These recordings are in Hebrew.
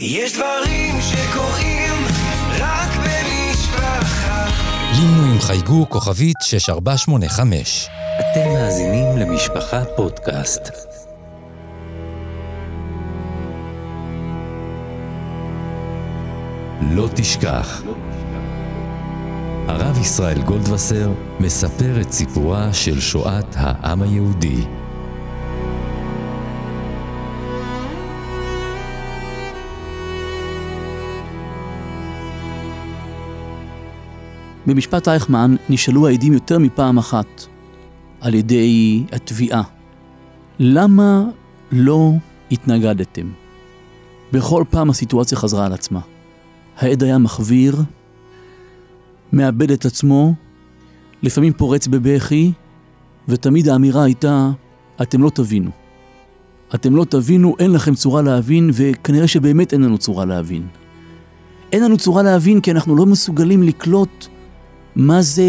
יש דברים שקורים רק במשפחה. לינו עם חייגו כוכבית 6485. אתם מאזינים למשפחה פודקאסט. לא תשכח. הרב ישראל גולדווסר מספר את סיפורה של שואת העם היהודי. במשפט אייכמן נשאלו העדים יותר מפעם אחת על ידי התביעה. למה לא התנגדתם? בכל פעם הסיטואציה חזרה על עצמה. העד היה מחוויר, מאבד את עצמו, לפעמים פורץ בבכי, ותמיד האמירה הייתה, אתם לא תבינו. אתם לא תבינו, אין לכם צורה להבין, וכנראה שבאמת אין לנו צורה להבין. אין לנו צורה להבין כי אנחנו לא מסוגלים לקלוט מה זה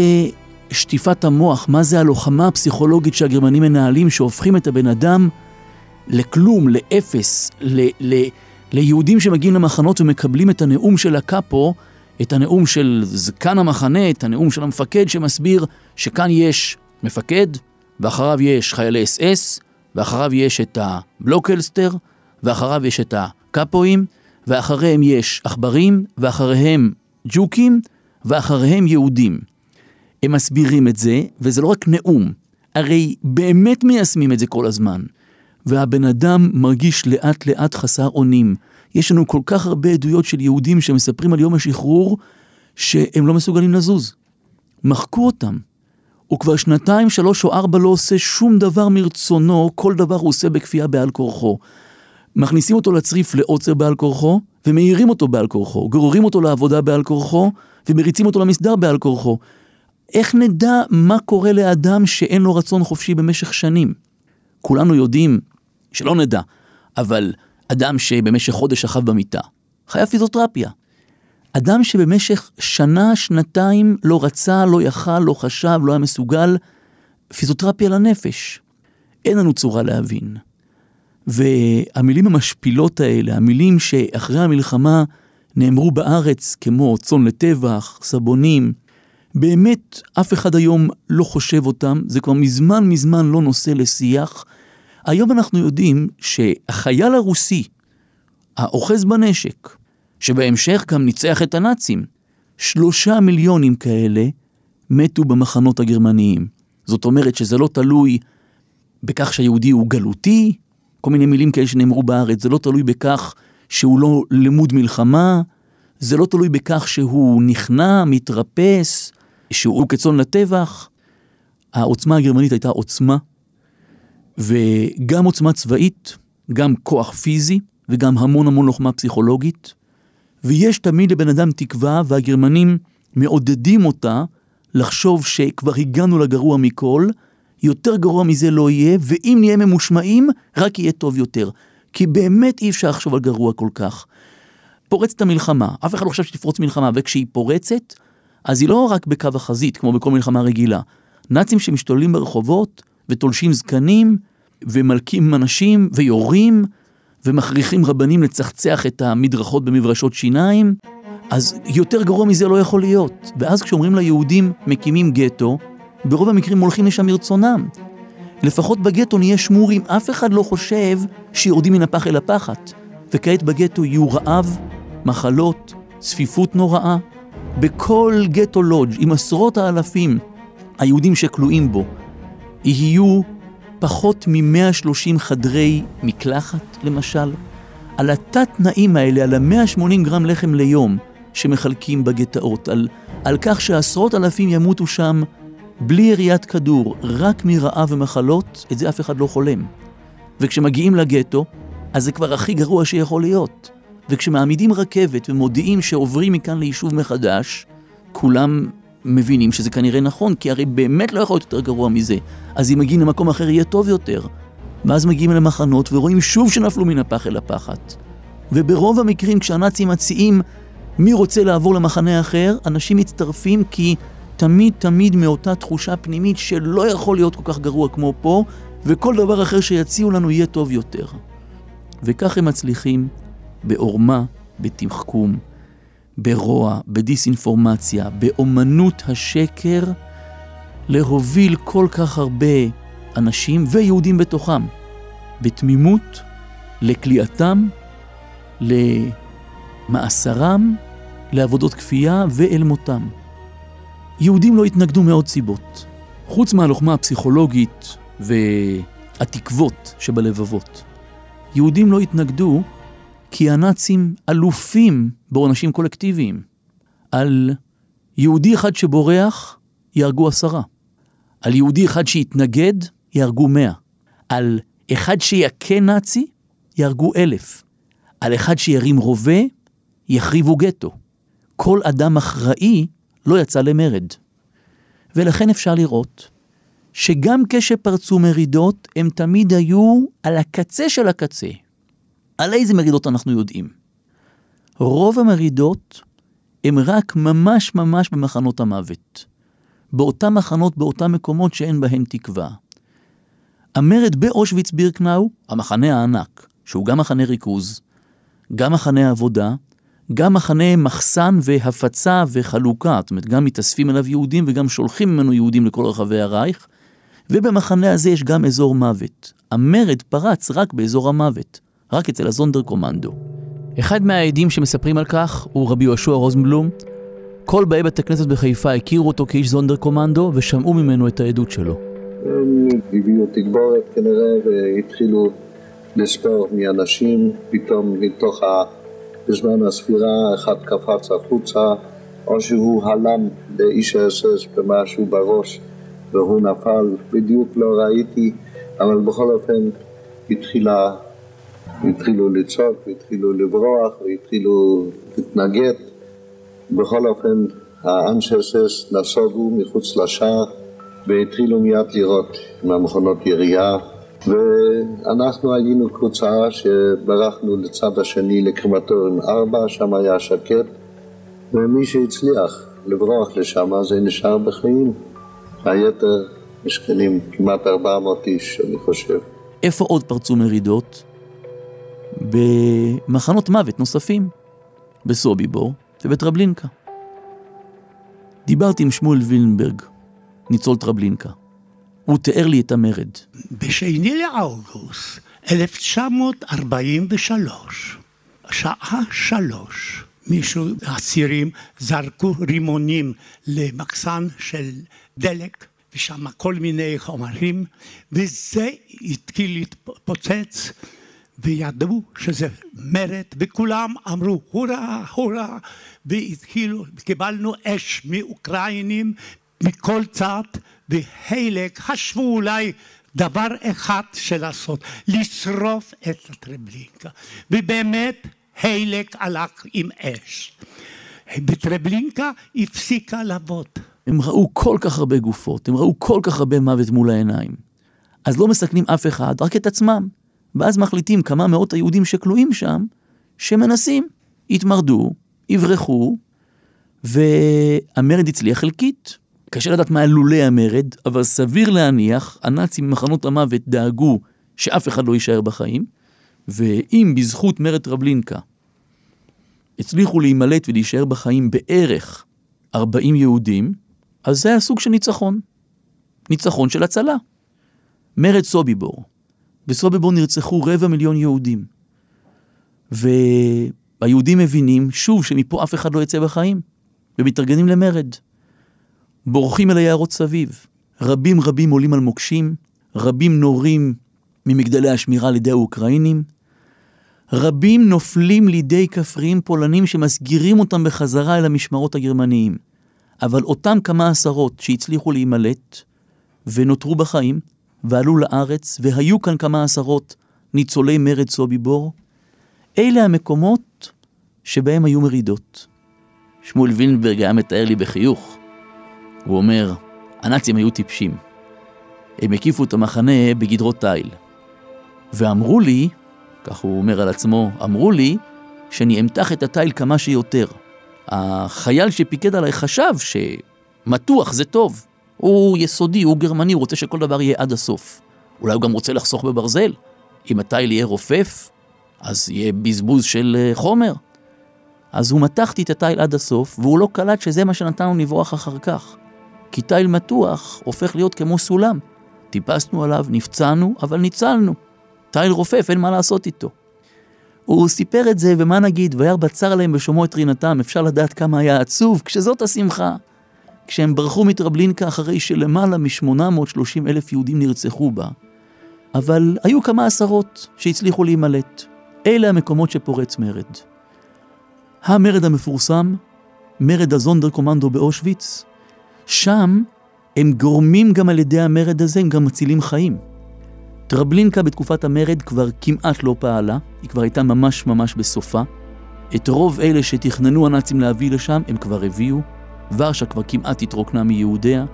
שטיפת המוח, מה זה הלוחמה הפסיכולוגית שהגרמנים מנהלים, שהופכים את הבן אדם לכלום, לאפס, ל, ל, ליהודים שמגיעים למחנות ומקבלים את הנאום של הקאפו, את הנאום של זקן המחנה, את הנאום של המפקד שמסביר שכאן יש מפקד, ואחריו יש חיילי אס אס, ואחריו יש את הבלוקלסטר, ואחריו יש את הקאפואים, ואחריהם יש עכברים, ואחריהם ג'וקים, ואחריהם יהודים. הם מסבירים את זה, וזה לא רק נאום, הרי באמת מיישמים את זה כל הזמן. והבן אדם מרגיש לאט לאט חסר אונים. יש לנו כל כך הרבה עדויות של יהודים שמספרים על יום השחרור, שהם לא מסוגלים לזוז. מחקו אותם. הוא כבר שנתיים, שלוש או ארבע לא עושה שום דבר מרצונו, כל דבר הוא עושה בכפייה בעל כורחו. מכניסים אותו לצריף לעוצר בעל כורחו, ומעירים אותו בעל כורחו, גוררים אותו לעבודה בעל כורחו, ומריצים אותו למסדר בעל כורחו. איך נדע מה קורה לאדם שאין לו רצון חופשי במשך שנים? כולנו יודעים שלא נדע, אבל אדם שבמשך חודש שכב במיטה, חייב פיזיותרפיה. אדם שבמשך שנה, שנתיים לא רצה, לא יכל, לא חשב, לא היה מסוגל, פיזיותרפיה לנפש. אין לנו צורה להבין. והמילים המשפילות האלה, המילים שאחרי המלחמה נאמרו בארץ, כמו צאן לטבח, סבונים, באמת אף אחד היום לא חושב אותם, זה כבר מזמן מזמן לא נושא לשיח. היום אנחנו יודעים שהחייל הרוסי, האוחז בנשק, שבהמשך גם ניצח את הנאצים, שלושה מיליונים כאלה מתו במחנות הגרמניים. זאת אומרת שזה לא תלוי בכך שהיהודי הוא גלותי, כל מיני מילים כאלה שנאמרו בארץ, זה לא תלוי בכך שהוא לא למוד מלחמה, זה לא תלוי בכך שהוא נכנע, מתרפס, שהוא כצאן לטבח. העוצמה הגרמנית הייתה עוצמה, וגם עוצמה צבאית, גם כוח פיזי, וגם המון המון לוחמה פסיכולוגית. ויש תמיד לבן אדם תקווה, והגרמנים מעודדים אותה לחשוב שכבר הגענו לגרוע מכל, יותר גרוע מזה לא יהיה, ואם נהיה ממושמעים, רק יהיה טוב יותר. כי באמת אי אפשר לחשוב על גרוע כל כך. פורצת המלחמה, אף אחד לא חושב שתפרוץ מלחמה, וכשהיא פורצת, אז היא לא רק בקו החזית, כמו בכל מלחמה רגילה. נאצים שמשתוללים ברחובות, ותולשים זקנים, ומלקים אנשים, ויורים, ומכריחים רבנים לצחצח את המדרכות במברשות שיניים, אז יותר גרוע מזה לא יכול להיות. ואז כשאומרים ליהודים מקימים גטו, ברוב המקרים הולכים לשם מרצונם. לפחות בגטו נהיה שמורים, אף אחד לא חושב שיורדים מן הפח אל הפחת. וכעת בגטו יהיו רעב, מחלות, צפיפות נוראה. בכל גטו לודג' עם עשרות האלפים, היהודים שכלואים בו, יהיו פחות מ-130 חדרי מקלחת, למשל. על התת-תנאים האלה, על ה-180 גרם לחם ליום שמחלקים בגטאות, על, על כך שעשרות אלפים ימותו שם בלי יריית כדור, רק מרעב ומחלות, את זה אף אחד לא חולם. וכשמגיעים לגטו, אז זה כבר הכי גרוע שיכול להיות. וכשמעמידים רכבת ומודיעים שעוברים מכאן ליישוב מחדש, כולם מבינים שזה כנראה נכון, כי הרי באמת לא יכול להיות יותר גרוע מזה. אז אם מגיעים למקום אחר יהיה טוב יותר. ואז מגיעים למחנות ורואים שוב שנפלו מן הפח אל הפחת. וברוב המקרים כשהנאצים מציעים מי רוצה לעבור למחנה אחר, אנשים מצטרפים כי תמיד תמיד מאותה תחושה פנימית שלא יכול להיות כל כך גרוע כמו פה, וכל דבר אחר שיציעו לנו יהיה טוב יותר. וכך הם מצליחים בעורמה בתחכום, ברוע, בדיסאינפורמציה, באומנות השקר, להוביל כל כך הרבה אנשים ויהודים בתוכם, בתמימות, לכליאתם, למאסרם, לעבודות כפייה ואל מותם. יהודים לא התנגדו מעוד סיבות. חוץ מהלוחמה הפסיכולוגית והתקוות שבלבבות. יהודים לא התנגדו כי הנאצים אלופים בעונשים קולקטיביים. על יהודי אחד שבורח, יהרגו עשרה. על יהודי אחד שיתנגד, יהרגו מאה. על אחד שיכה נאצי, יהרגו אלף. על אחד שירים רובה, יחריבו גטו. כל אדם אחראי לא יצא למרד. ולכן אפשר לראות שגם כשפרצו מרידות, הם תמיד היו על הקצה של הקצה. על איזה מרידות אנחנו יודעים? רוב המרידות הם רק ממש ממש במחנות המוות. באותם מחנות, באותם מקומות שאין בהם תקווה. המרד באושוויץ בירקנאו, המחנה הענק, שהוא גם מחנה ריכוז, גם מחנה עבודה, גם מחנה מחסן והפצה וחלוקה, זאת אומרת, גם מתאספים אליו יהודים וגם שולחים ממנו יהודים לכל רחבי הרייך, ובמחנה הזה יש גם אזור מוות. המרד פרץ רק באזור המוות, רק אצל הזונדר קומנדו. אחד מהעדים שמספרים על כך הוא רבי יהושע רוזנבלום. כל באי בית הכנסת בחיפה הכירו אותו כאיש זונדר קומנדו ושמעו ממנו את העדות שלו. הם הביאו תגבורת כנראה והתחילו לספור מאנשים, פתאום מתוך ה... בזמן הספירה אחד קפץ החוצה או שהוא הלם לאיש האסס במשהו בראש והוא נפל, בדיוק לא ראיתי, אבל בכל אופן התחילה, התחילו לצעוק והתחילו לברוח והתחילו להתנגד. בכל אופן האנשי אסס נסוגו מחוץ לשער והתחילו מיד לירות עם המכונות ירייה ואנחנו היינו קבוצה שברחנו לצד השני לקרמטוריון 4, שם היה שקט ומי שהצליח לברוח לשם זה נשאר בחיים היתר משכנים כמעט 400 איש אני חושב איפה עוד פרצו מרידות? במחנות מוות נוספים, בסוביבור ובטרבלינקה. דיברתי עם שמואל וילנברג, ניצול טרבלינקה. הוא תיאר לי את המרד. בשני לאוגוסט 1943, שעה שלוש, מישהו, הצירים, זרקו רימונים למחסן של דלק, ושם כל מיני חומרים, וזה התחיל להתפוצץ, וידעו שזה מרד, וכולם אמרו הורה, הורה, והתחילו, קיבלנו אש מאוקראינים מכל צד, וחלק חשבו אולי דבר אחד של לעשות, לשרוף את הטרבלינקה, ובאמת חלק הלך עם אש. בטרבלינקה הפסיקה לעבוד. הם ראו כל כך הרבה גופות, הם ראו כל כך הרבה מוות מול העיניים. אז לא מסכנים אף אחד, רק את עצמם. ואז מחליטים כמה מאות היהודים שכלואים שם, שמנסים, יתמרדו, יברחו, והמרד הצליח חלקית. קשה לדעת מה לולי המרד, אבל סביר להניח, הנאצים ממחנות המוות דאגו שאף אחד לא יישאר בחיים, ואם בזכות מרד טרבלינקה הצליחו להימלט ולהישאר בחיים בערך 40 יהודים, אז זה היה סוג של ניצחון. ניצחון של הצלה. מרד סוביבור. בסוביבור נרצחו רבע מיליון יהודים. והיהודים מבינים, שוב, שמפה אף אחד לא יצא בחיים, ומתארגנים למרד. בורחים אל היערות סביב. רבים רבים עולים על מוקשים, רבים נורים ממגדלי השמירה לידי האוקראינים, רבים נופלים לידי כפריים פולנים שמסגירים אותם בחזרה אל המשמרות הגרמניים. אבל אותם כמה עשרות שהצליחו להימלט ונותרו בחיים ועלו לארץ והיו כאן כמה עשרות ניצולי מרד סוביבור, אלה המקומות שבהם היו מרידות. שמואל וילנברג היה מתאר לי בחיוך. הוא אומר, הנאצים היו טיפשים. הם הקיפו את המחנה בגדרות תיל. ואמרו לי, כך הוא אומר על עצמו, אמרו לי שאני אמתח את התיל כמה שיותר. החייל שפיקד עליי חשב שמתוח זה טוב. הוא יסודי, הוא גרמני, הוא רוצה שכל דבר יהיה עד הסוף. אולי הוא גם רוצה לחסוך בברזל. אם התיל יהיה רופף, אז יהיה בזבוז של אה, חומר. אז הוא מתח את התיל עד הסוף, והוא לא קלט שזה מה שנתן לנו לברוח אחר כך. כי תיל מתוח הופך להיות כמו סולם. טיפסנו עליו, נפצענו, אבל ניצלנו. תיל רופף, אין מה לעשות איתו. הוא סיפר את זה, ומה נגיד, וירא בצר להם בשומעו את רינתם, אפשר לדעת כמה היה עצוב, כשזאת השמחה. כשהם ברחו מטרבלינקה אחרי שלמעלה מ-830 אלף יהודים נרצחו בה. אבל היו כמה עשרות שהצליחו להימלט. אלה המקומות שפורץ מרד. המרד המפורסם, מרד הזונדר קומנדו באושוויץ, שם הם גורמים גם על ידי המרד הזה, הם גם מצילים חיים. טרבלינקה בתקופת המרד כבר כמעט לא פעלה, היא כבר הייתה ממש ממש בסופה. את רוב אלה שתכננו הנאצים להביא לשם, הם כבר הביאו. ורשה כבר כמעט התרוקנה מיהודיה,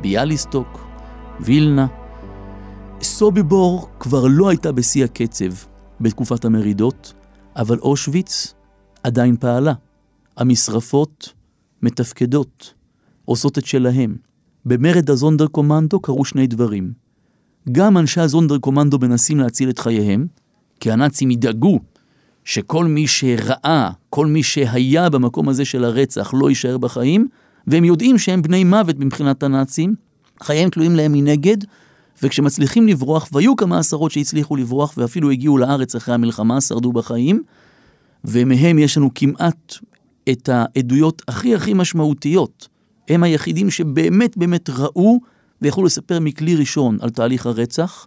ביאליסטוק, וילנה. סוביבור כבר לא הייתה בשיא הקצב בתקופת המרידות, אבל אושוויץ עדיין פעלה. המשרפות מתפקדות, עושות את שלהם. במרד הזונדר קומנדו קרו שני דברים. גם אנשי הזונדר קומנדו מנסים להציל את חייהם, כי הנאצים ידאגו שכל מי שראה, כל מי שהיה במקום הזה של הרצח לא יישאר בחיים, והם יודעים שהם בני מוות מבחינת הנאצים, חייהם תלויים להם מנגד, וכשמצליחים לברוח, והיו כמה עשרות שהצליחו לברוח ואפילו הגיעו לארץ אחרי המלחמה, שרדו בחיים, ומהם יש לנו כמעט את העדויות הכי הכי משמעותיות. הם היחידים שבאמת באמת ראו ויכולו לספר מכלי ראשון על תהליך הרצח,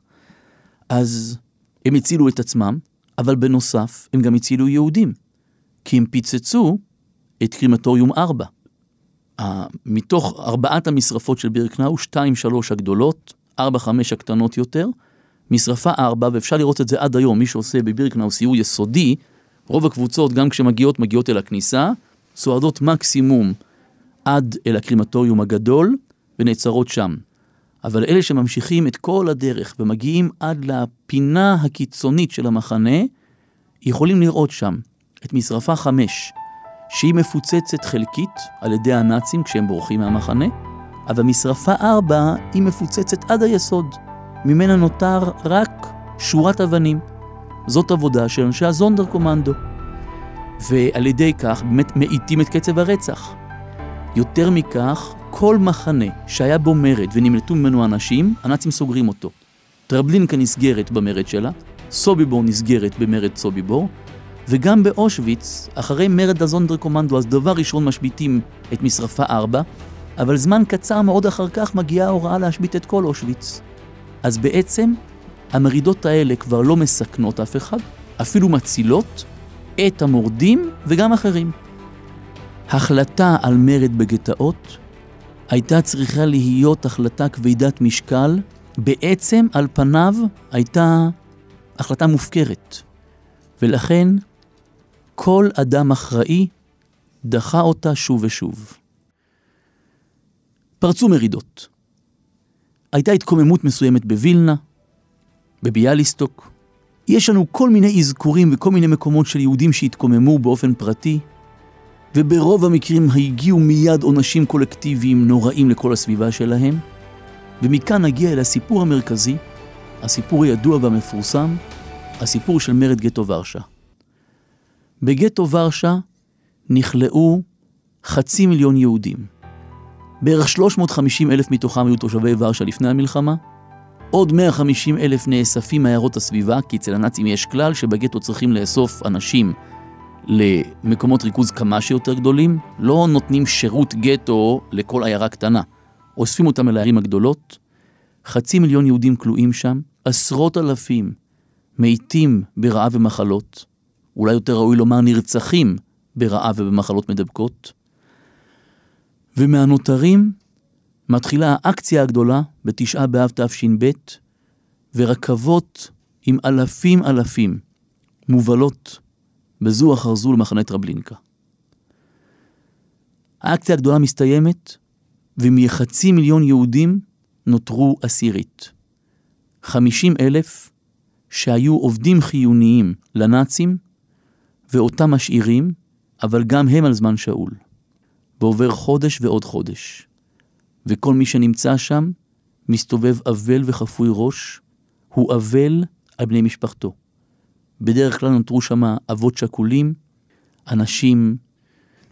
אז הם הצילו את עצמם, אבל בנוסף הם גם הצילו יהודים, כי הם פיצצו את קרימטוריום 4. מתוך ארבעת המשרפות של בירקנאו, שתיים שלוש הגדולות, ארבע חמש הקטנות יותר, משרפה ארבע, ואפשר לראות את זה עד היום, מי שעושה בבירקנאו סיור יסודי, רוב הקבוצות, גם כשמגיעות, מגיעות אל הכניסה, צועדות מקסימום עד אל הקרימטוריום הגדול, ונעצרות שם. אבל אלה שממשיכים את כל הדרך ומגיעים עד לפינה הקיצונית של המחנה, יכולים לראות שם את משרפה חמש, שהיא מפוצצת חלקית על ידי הנאצים כשהם בורחים מהמחנה, אבל משרפה ארבע היא מפוצצת עד היסוד. ממנה נותר רק שורת אבנים. זאת עבודה של אנשי הזונדר קומנדו. ועל ידי כך באמת מאיטים את קצב הרצח. יותר מכך, כל מחנה שהיה בו מרד ונמלטו ממנו אנשים, הנאצים סוגרים אותו. טרבלינקה נסגרת במרד שלה, סוביבור נסגרת במרד סוביבור, וגם באושוויץ, אחרי מרד הזונדר קומנדו, אז דבר ראשון משביתים את משרפה 4, אבל זמן קצר מאוד אחר כך מגיעה ההוראה להשבית את כל אושוויץ. אז בעצם, המרידות האלה כבר לא מסכנות אף אחד, אפילו מצילות את המורדים וגם אחרים. החלטה על מרד בגטאות הייתה צריכה להיות החלטה כבדת משקל, בעצם על פניו הייתה החלטה מופקרת. ולכן כל אדם אחראי דחה אותה שוב ושוב. פרצו מרידות. הייתה התקוממות מסוימת בווילנה, בביאליסטוק. יש לנו כל מיני אזכורים וכל מיני מקומות של יהודים שהתקוממו באופן פרטי, וברוב המקרים הגיעו מיד עונשים קולקטיביים נוראים לכל הסביבה שלהם, ומכאן נגיע אל הסיפור המרכזי, הסיפור הידוע והמפורסם, הסיפור של מרד גטו ורשה. בגטו ורשה נכלאו חצי מיליון יהודים. בערך 350 אלף מתוכם היו תושבי ורשה לפני המלחמה, עוד 150 אלף נאספים מעיירות הסביבה, כי אצל הנאצים יש כלל שבגטו צריכים לאסוף אנשים למקומות ריכוז כמה שיותר גדולים, לא נותנים שירות גטו לכל עיירה קטנה. אוספים אותם אל הערים הגדולות, חצי מיליון יהודים כלואים שם, עשרות אלפים מתים ברעב ומחלות, אולי יותר ראוי לומר נרצחים ברעב ובמחלות מדבקות. ומהנותרים מתחילה האקציה הגדולה בתשעה באב תש"ב, ורכבות עם אלפים אלפים מובלות בזו אחר זו למחנה טרבלינקה. האקציה הגדולה מסתיימת, ומחצי מיליון יהודים נותרו עשירית. חמישים אלף שהיו עובדים חיוניים לנאצים, ואותם משאירים, אבל גם הם על זמן שאול. ועובר חודש ועוד חודש. וכל מי שנמצא שם מסתובב אבל וחפוי ראש, הוא אבל על בני משפחתו. בדרך כלל נותרו שם אבות שכולים, אנשים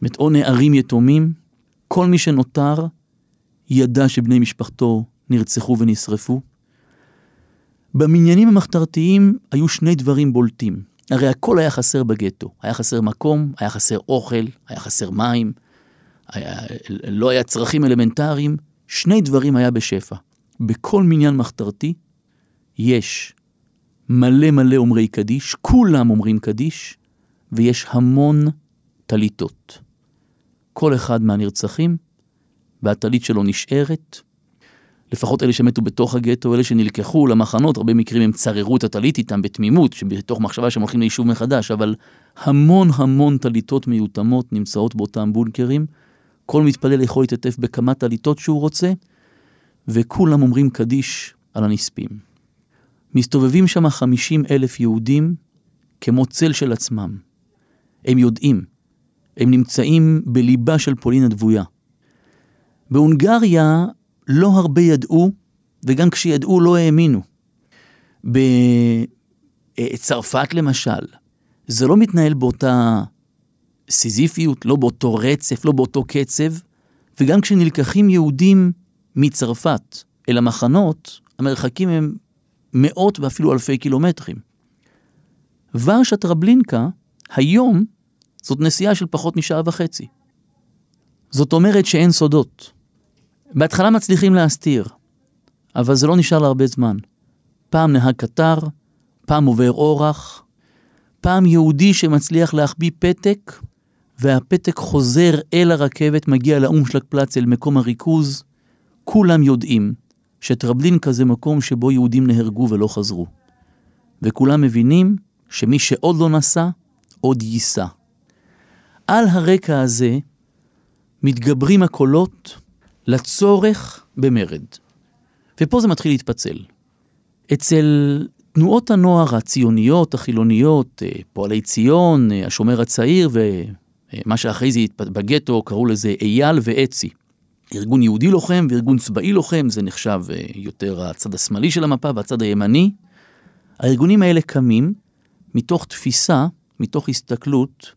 אומרת, או נערים יתומים, כל מי שנותר ידע שבני משפחתו נרצחו ונשרפו. במניינים המחתרתיים היו שני דברים בולטים. הרי הכל היה חסר בגטו. היה חסר מקום, היה חסר אוכל, היה חסר מים, היה, לא היה צרכים אלמנטריים. שני דברים היה בשפע. בכל מניין מחתרתי יש מלא מלא אומרי קדיש, כולם אומרים קדיש, ויש המון טליתות. כל אחד מהנרצחים, והטלית שלו נשארת. לפחות אלה שמתו בתוך הגטו, אלה שנלקחו למחנות, הרבה מקרים הם צררו את הטלית איתם בתמימות, שבתוך מחשבה שהם הולכים ליישוב מחדש, אבל המון המון טליתות מיותמות נמצאות באותם בונקרים. כל מתפלל יכול להתעטף בכמה טליתות שהוא רוצה, וכולם אומרים קדיש על הנספים. מסתובבים שם 50 אלף יהודים כמו צל של עצמם. הם יודעים, הם נמצאים בליבה של פולין הדבויה. בהונגריה לא הרבה ידעו, וגם כשידעו לא האמינו. בצרפת למשל, זה לא מתנהל באותה סיזיפיות, לא באותו רצף, לא באותו קצב, וגם כשנלקחים יהודים מצרפת אל המחנות, המרחקים הם מאות ואפילו אלפי קילומטרים. ורשה טרבלינקה, היום, זאת נסיעה של פחות משעה וחצי. זאת אומרת שאין סודות. בהתחלה מצליחים להסתיר, אבל זה לא נשאר להרבה זמן. פעם נהג קטר, פעם עובר אורח, פעם יהודי שמצליח להחביא פתק, והפתק חוזר אל הרכבת, מגיע לאומשלג פלאץ אל מקום הריכוז. כולם יודעים שטרבלינקה זה מקום שבו יהודים נהרגו ולא חזרו. וכולם מבינים שמי שעוד לא נסע, עוד ייסע. על הרקע הזה מתגברים הקולות לצורך במרד. ופה זה מתחיל להתפצל. אצל תנועות הנוער הציוניות, החילוניות, אה, פועלי ציון, אה, השומר הצעיר ומה שאחרי זה בגטו קראו לזה אייל ואצי. ארגון יהודי לוחם וארגון צבאי לוחם, זה נחשב אה, יותר הצד השמאלי של המפה והצד הימני. הארגונים האלה קמים מתוך תפיסה, מתוך הסתכלות,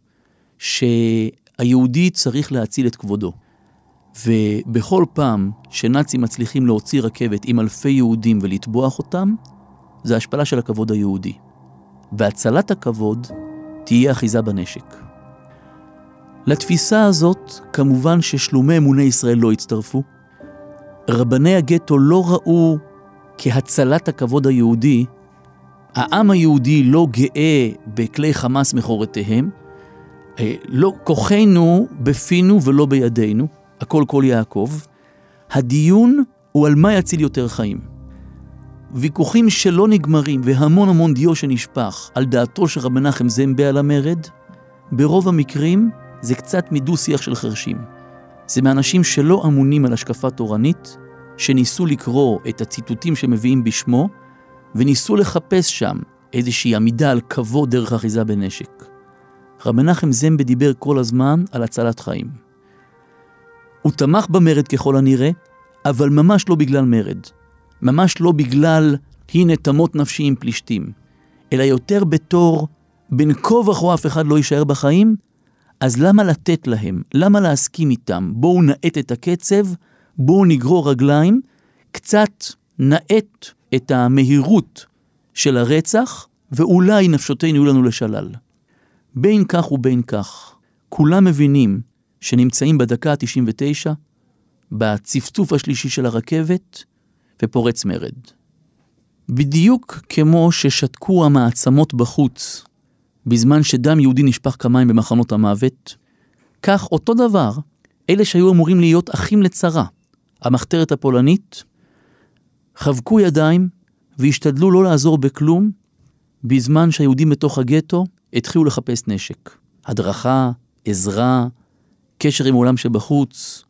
שהיהודי צריך להציל את כבודו. ובכל פעם שנאצים מצליחים להוציא רכבת עם אלפי יהודים ולטבוח אותם, זה השפלה של הכבוד היהודי. והצלת הכבוד תהיה אחיזה בנשק. לתפיסה הזאת, כמובן ששלומי אמוני ישראל לא הצטרפו. רבני הגטו לא ראו כהצלת הכבוד היהודי, העם היהודי לא גאה בכלי חמאס מכורותיהם, אה, לא, כוחנו בפינו ולא בידינו, הכל כל יעקב. הדיון הוא על מה יציל יותר חיים. ויכוחים שלא נגמרים והמון המון דיו שנשפך על דעתו של רב מנחם זמבה על המרד, ברוב המקרים זה קצת מדו-שיח של חרשים. זה מאנשים שלא אמונים על השקפה תורנית, שניסו לקרוא את הציטוטים שמביאים בשמו, וניסו לחפש שם איזושהי עמידה על כבוד דרך אחיזה בנשק. רב מנחם זמבה דיבר כל הזמן על הצלת חיים. הוא תמך במרד ככל הנראה, אבל ממש לא בגלל מרד. ממש לא בגלל הנה תמות נפשי עם פלישתים, אלא יותר בתור בין כה וכה אף אחד לא יישאר בחיים, אז למה לתת להם? למה להסכים איתם? בואו נאט את הקצב, בואו נגרור רגליים, קצת נאט את המהירות של הרצח, ואולי נפשותינו יהיו לנו לשלל. בין כך ובין כך, כולם מבינים שנמצאים בדקה ה-99, בצפצוף השלישי של הרכבת, ופורץ מרד. בדיוק כמו ששתקו המעצמות בחוץ בזמן שדם יהודי נשפך כמים במחנות המוות, כך אותו דבר, אלה שהיו אמורים להיות אחים לצרה, המחתרת הפולנית, חבקו ידיים והשתדלו לא לעזור בכלום, בזמן שהיהודים בתוך הגטו התחילו לחפש נשק. הדרכה, עזרה, קשר עם העולם שבחוץ,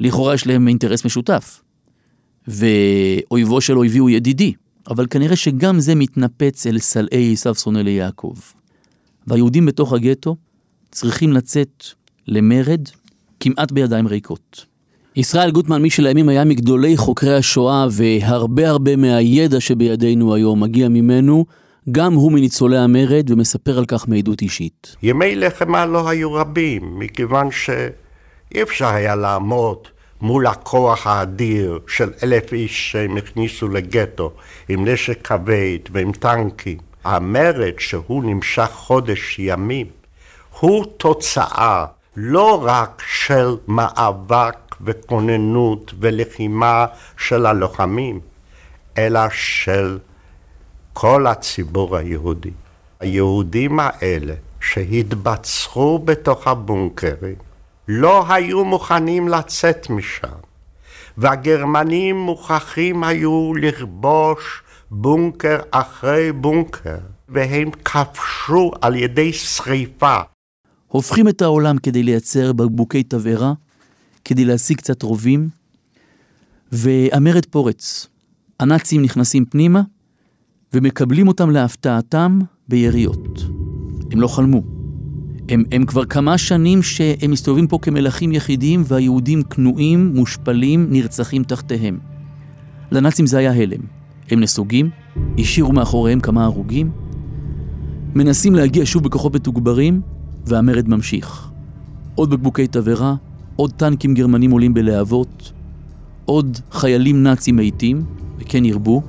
לכאורה יש להם אינטרס משותף. ואויבו של אויבי הוא ידידי, אבל כנראה שגם זה מתנפץ אל סלעי עשיו שונא ליעקב. והיהודים בתוך הגטו צריכים לצאת למרד כמעט בידיים ריקות. ישראל גוטמן, מי שלימים היה מגדולי חוקרי השואה והרבה הרבה מהידע שבידינו היום מגיע ממנו, גם הוא מניצולי המרד ומספר על כך מעדות אישית. ימי לחימה לא היו רבים, מכיוון שאי אפשר היה לעמוד מול הכוח האדיר של אלף איש שהם הכניסו לגטו עם נשק כבד ועם טנקים. המרד שהוא נמשך חודש ימים הוא תוצאה לא רק של מאבק וכוננות ולחימה של הלוחמים, אלא של כל הציבור היהודי. היהודים האלה שהתבצרו בתוך הבונקרים לא היו מוכנים לצאת משם, והגרמנים מוכרחים היו לכבוש בונקר אחרי בונקר, והם כבשו על ידי שריפה. הופכים את העולם כדי לייצר בקבוקי תבערה, כדי להשיג קצת רובים, והמרד פורץ. הנאצים נכנסים פנימה ומקבלים אותם להפתעתם ביריות. הם לא חלמו. הם, הם כבר כמה שנים שהם מסתובבים פה כמלכים יחידים והיהודים כנועים, מושפלים, נרצחים תחתיהם. לנאצים זה היה הלם. הם נסוגים, השאירו מאחוריהם כמה הרוגים, מנסים להגיע שוב בכוחות מתוגברים, והמרד ממשיך. עוד בקבוקי תבערה, עוד טנקים גרמנים עולים בלהבות, עוד חיילים נאצים מתים, וכן ירבו,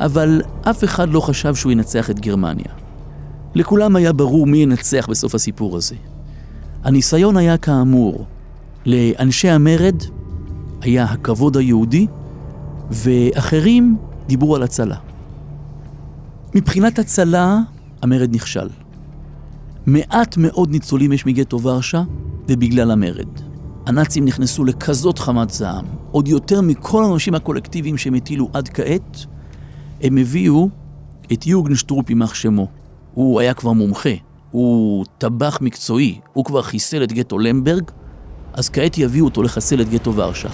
אבל אף אחד לא חשב שהוא ינצח את גרמניה. לכולם היה ברור מי ינצח בסוף הסיפור הזה. הניסיון היה כאמור, לאנשי המרד היה הכבוד היהודי, ואחרים דיברו על הצלה. מבחינת הצלה, המרד נכשל. מעט מאוד ניצולים יש מגטו ורשה, ובגלל המרד. הנאצים נכנסו לכזאת חמת זעם, עוד יותר מכל האנשים הקולקטיביים שהם הטילו עד כעת, הם הביאו את יוגן שטרופ יימח שמו. הוא היה כבר מומחה, הוא טבח מקצועי, הוא כבר חיסל את גטו למברג, אז כעת יביאו אותו לחסל את גטו ורשה.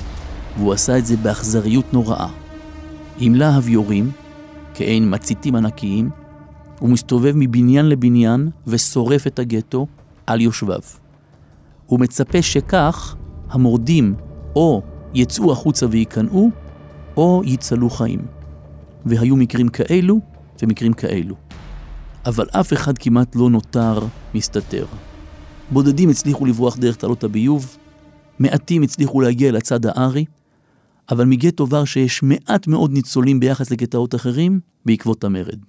והוא עשה את זה באכזריות נוראה. עם להב יורים, כעין מציתים ענקיים, הוא מסתובב מבניין לבניין ושורף את הגטו על יושביו. הוא מצפה שכך המורדים או יצאו החוצה וייכנעו, או יצלו חיים. והיו מקרים כאלו ומקרים כאלו. אבל אף אחד כמעט לא נותר מסתתר. בודדים הצליחו לברוח דרך תעלות הביוב, מעטים הצליחו להגיע אל הצד הארי, אבל מגטו ורשה יש מעט מאוד ניצולים ביחס לגטאות אחרים בעקבות המרד.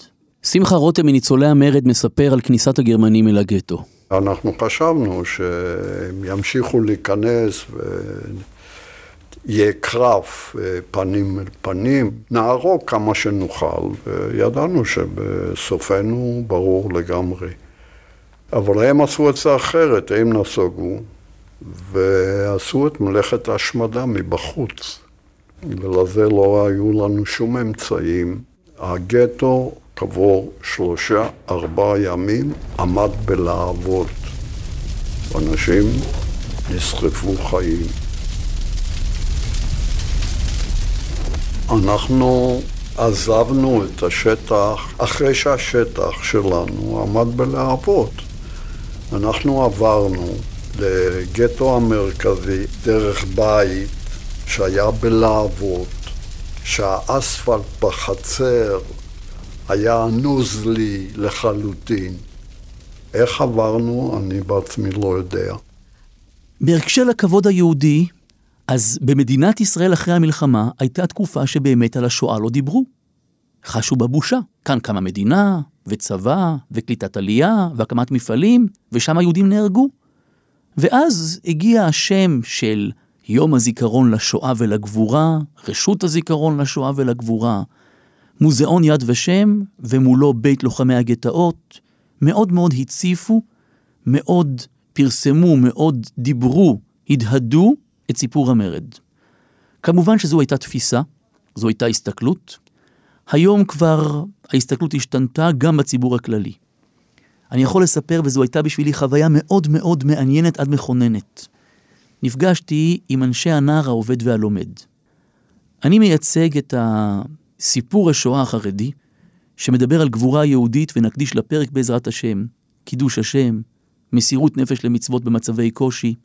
שמחה רותם מניצולי המרד מספר על כניסת הגרמנים אל הגטו. אנחנו חשבנו שהם ימשיכו להיכנס ויהיה קרב אה, פנים אל פנים, נהרוג כמה שנוכל, וידענו שבסופנו ברור לגמרי. אבל הם עשו את זה אחרת, הם נסוגו ועשו את מלאכת ההשמדה מבחוץ. ולזה לא היו לנו שום אמצעים. הגטו כעבור שלושה, ארבעה ימים, עמד בלהבות. אנשים נשרפו חיים. אנחנו עזבנו את השטח אחרי שהשטח שלנו עמד בלהבות. אנחנו עברנו לגטו המרכזי דרך בית שהיה בלהבות, שהאספלט בחצר היה נוזלי לחלוטין. איך עברנו, אני בעצמי לא יודע. בהקשר לכבוד היהודי, אז במדינת ישראל אחרי המלחמה הייתה תקופה שבאמת על השואה לא דיברו. חשו בבושה. כאן קמה מדינה, וצבא, וקליטת עלייה, והקמת מפעלים, ושם היהודים נהרגו. ואז הגיע השם של יום הזיכרון לשואה ולגבורה, רשות הזיכרון לשואה ולגבורה, מוזיאון יד ושם, ומולו בית לוחמי הגטאות, מאוד מאוד הציפו, מאוד פרסמו, מאוד דיברו, הדהדו את סיפור המרד. כמובן שזו הייתה תפיסה, זו הייתה הסתכלות. היום כבר ההסתכלות השתנתה גם בציבור הכללי. אני יכול לספר, וזו הייתה בשבילי חוויה מאוד מאוד מעניינת עד מכוננת. נפגשתי עם אנשי הנער העובד והלומד. אני מייצג את סיפור השואה החרדי, שמדבר על גבורה יהודית ונקדיש לפרק בעזרת השם, קידוש השם, מסירות נפש למצוות במצבי קושי.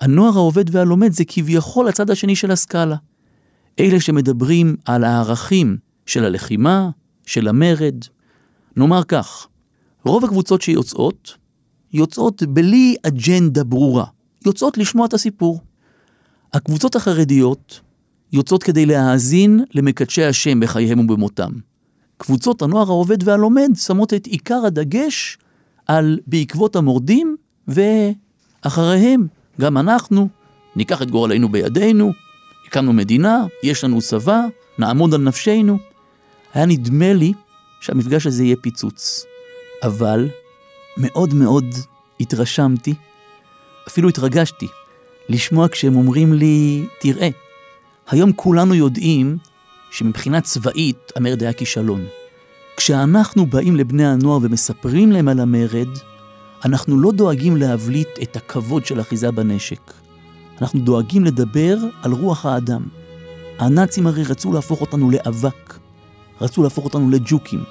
הנוער העובד והלומד זה כביכול הצד השני של הסקאלה. אלה שמדברים על הערכים של הלחימה, של המרד, נאמר כך, רוב הקבוצות שיוצאות, יוצאות בלי אג'נדה ברורה, יוצאות לשמוע את הסיפור. הקבוצות החרדיות יוצאות כדי להאזין למקדשי השם בחייהם ובמותם. קבוצות הנוער העובד והלומד שמות את עיקר הדגש על בעקבות המורדים, ואחריהם גם אנחנו ניקח את גורלנו בידינו, הקמנו מדינה, יש לנו צבא, נעמוד על נפשנו. היה נדמה לי שהמפגש הזה יהיה פיצוץ. אבל מאוד מאוד התרשמתי, אפילו התרגשתי, לשמוע כשהם אומרים לי, תראה, היום כולנו יודעים שמבחינה צבאית המרד היה כישלון. כשאנחנו באים לבני הנוער ומספרים להם על המרד, אנחנו לא דואגים להבליט את הכבוד של אחיזה בנשק. אנחנו דואגים לדבר על רוח האדם. הנאצים הרי רצו להפוך אותנו לאבק, רצו להפוך אותנו לג'וקים.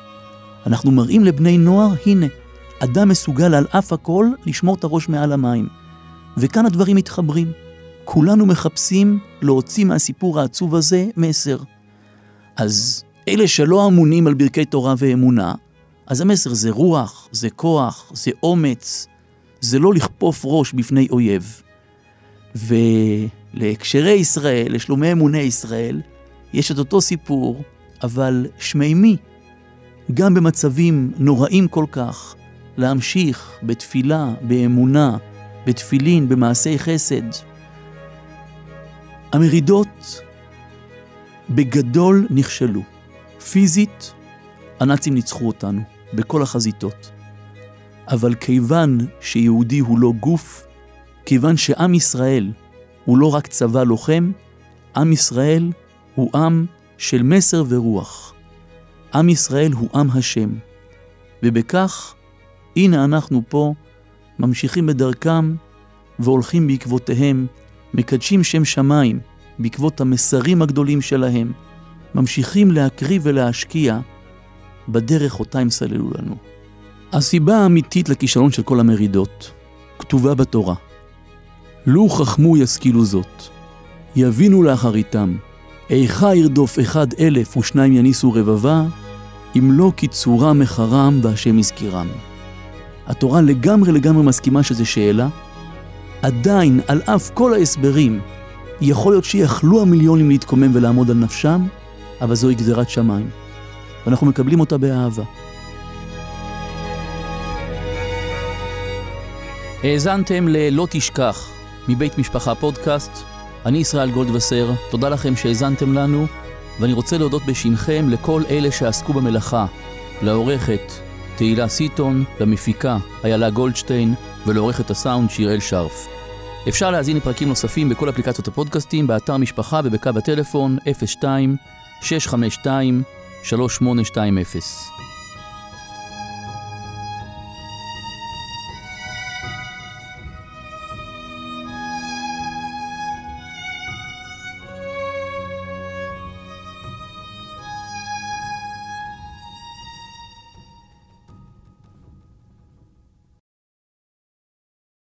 אנחנו מראים לבני נוער, הנה, אדם מסוגל על אף הכל לשמור את הראש מעל המים. וכאן הדברים מתחברים. כולנו מחפשים להוציא מהסיפור העצוב הזה מסר. אז אלה שלא אמונים על ברכי תורה ואמונה, אז המסר זה רוח, זה כוח, זה אומץ, זה לא לכפוף ראש בפני אויב. ולהקשרי ישראל, לשלומי אמוני ישראל, יש את אותו סיפור, אבל שמימי, גם במצבים נוראים כל כך, להמשיך בתפילה, באמונה, בתפילין, במעשי חסד. המרידות בגדול נכשלו. פיזית, הנאצים ניצחו אותנו בכל החזיתות. אבל כיוון שיהודי הוא לא גוף, כיוון שעם ישראל הוא לא רק צבא לוחם, עם ישראל הוא עם של מסר ורוח. עם ישראל הוא עם השם. ובכך, הנה אנחנו פה, ממשיכים בדרכם והולכים בעקבותיהם, מקדשים שם שמיים בעקבות המסרים הגדולים שלהם, ממשיכים להקריב ולהשקיע בדרך אותה הם סללו לנו. הסיבה האמיתית לכישלון של כל המרידות כתובה בתורה. לו חכמו ישכילו זאת, יבינו לאחריתם, איכה ירדוף אחד אלף ושניים יניסו רבבה, אם לא קיצורה מחרם והשם יזכירם. התורה לגמרי לגמרי מסכימה שזו שאלה, עדיין, על אף כל ההסברים, יכול להיות שיכלו המיליונים להתקומם ולעמוד על נפשם, אבל זוהי גזירת שמיים, ואנחנו מקבלים אותה באהבה. האזנתם ל"לא תשכח" מבית משפחה פודקאסט. אני ישראל גולדווסר, תודה לכם שהאזנתם לנו, ואני רוצה להודות בשמכם לכל אלה שעסקו במלאכה, לעורכת תהילה סיטון, למפיקה איילה גולדשטיין ולעורכת הסאונד שיראל שרף. אפשר להזין לפרקים נוספים בכל אפליקציות הפודקאסטים, באתר משפחה ובקו הטלפון 02 652 3820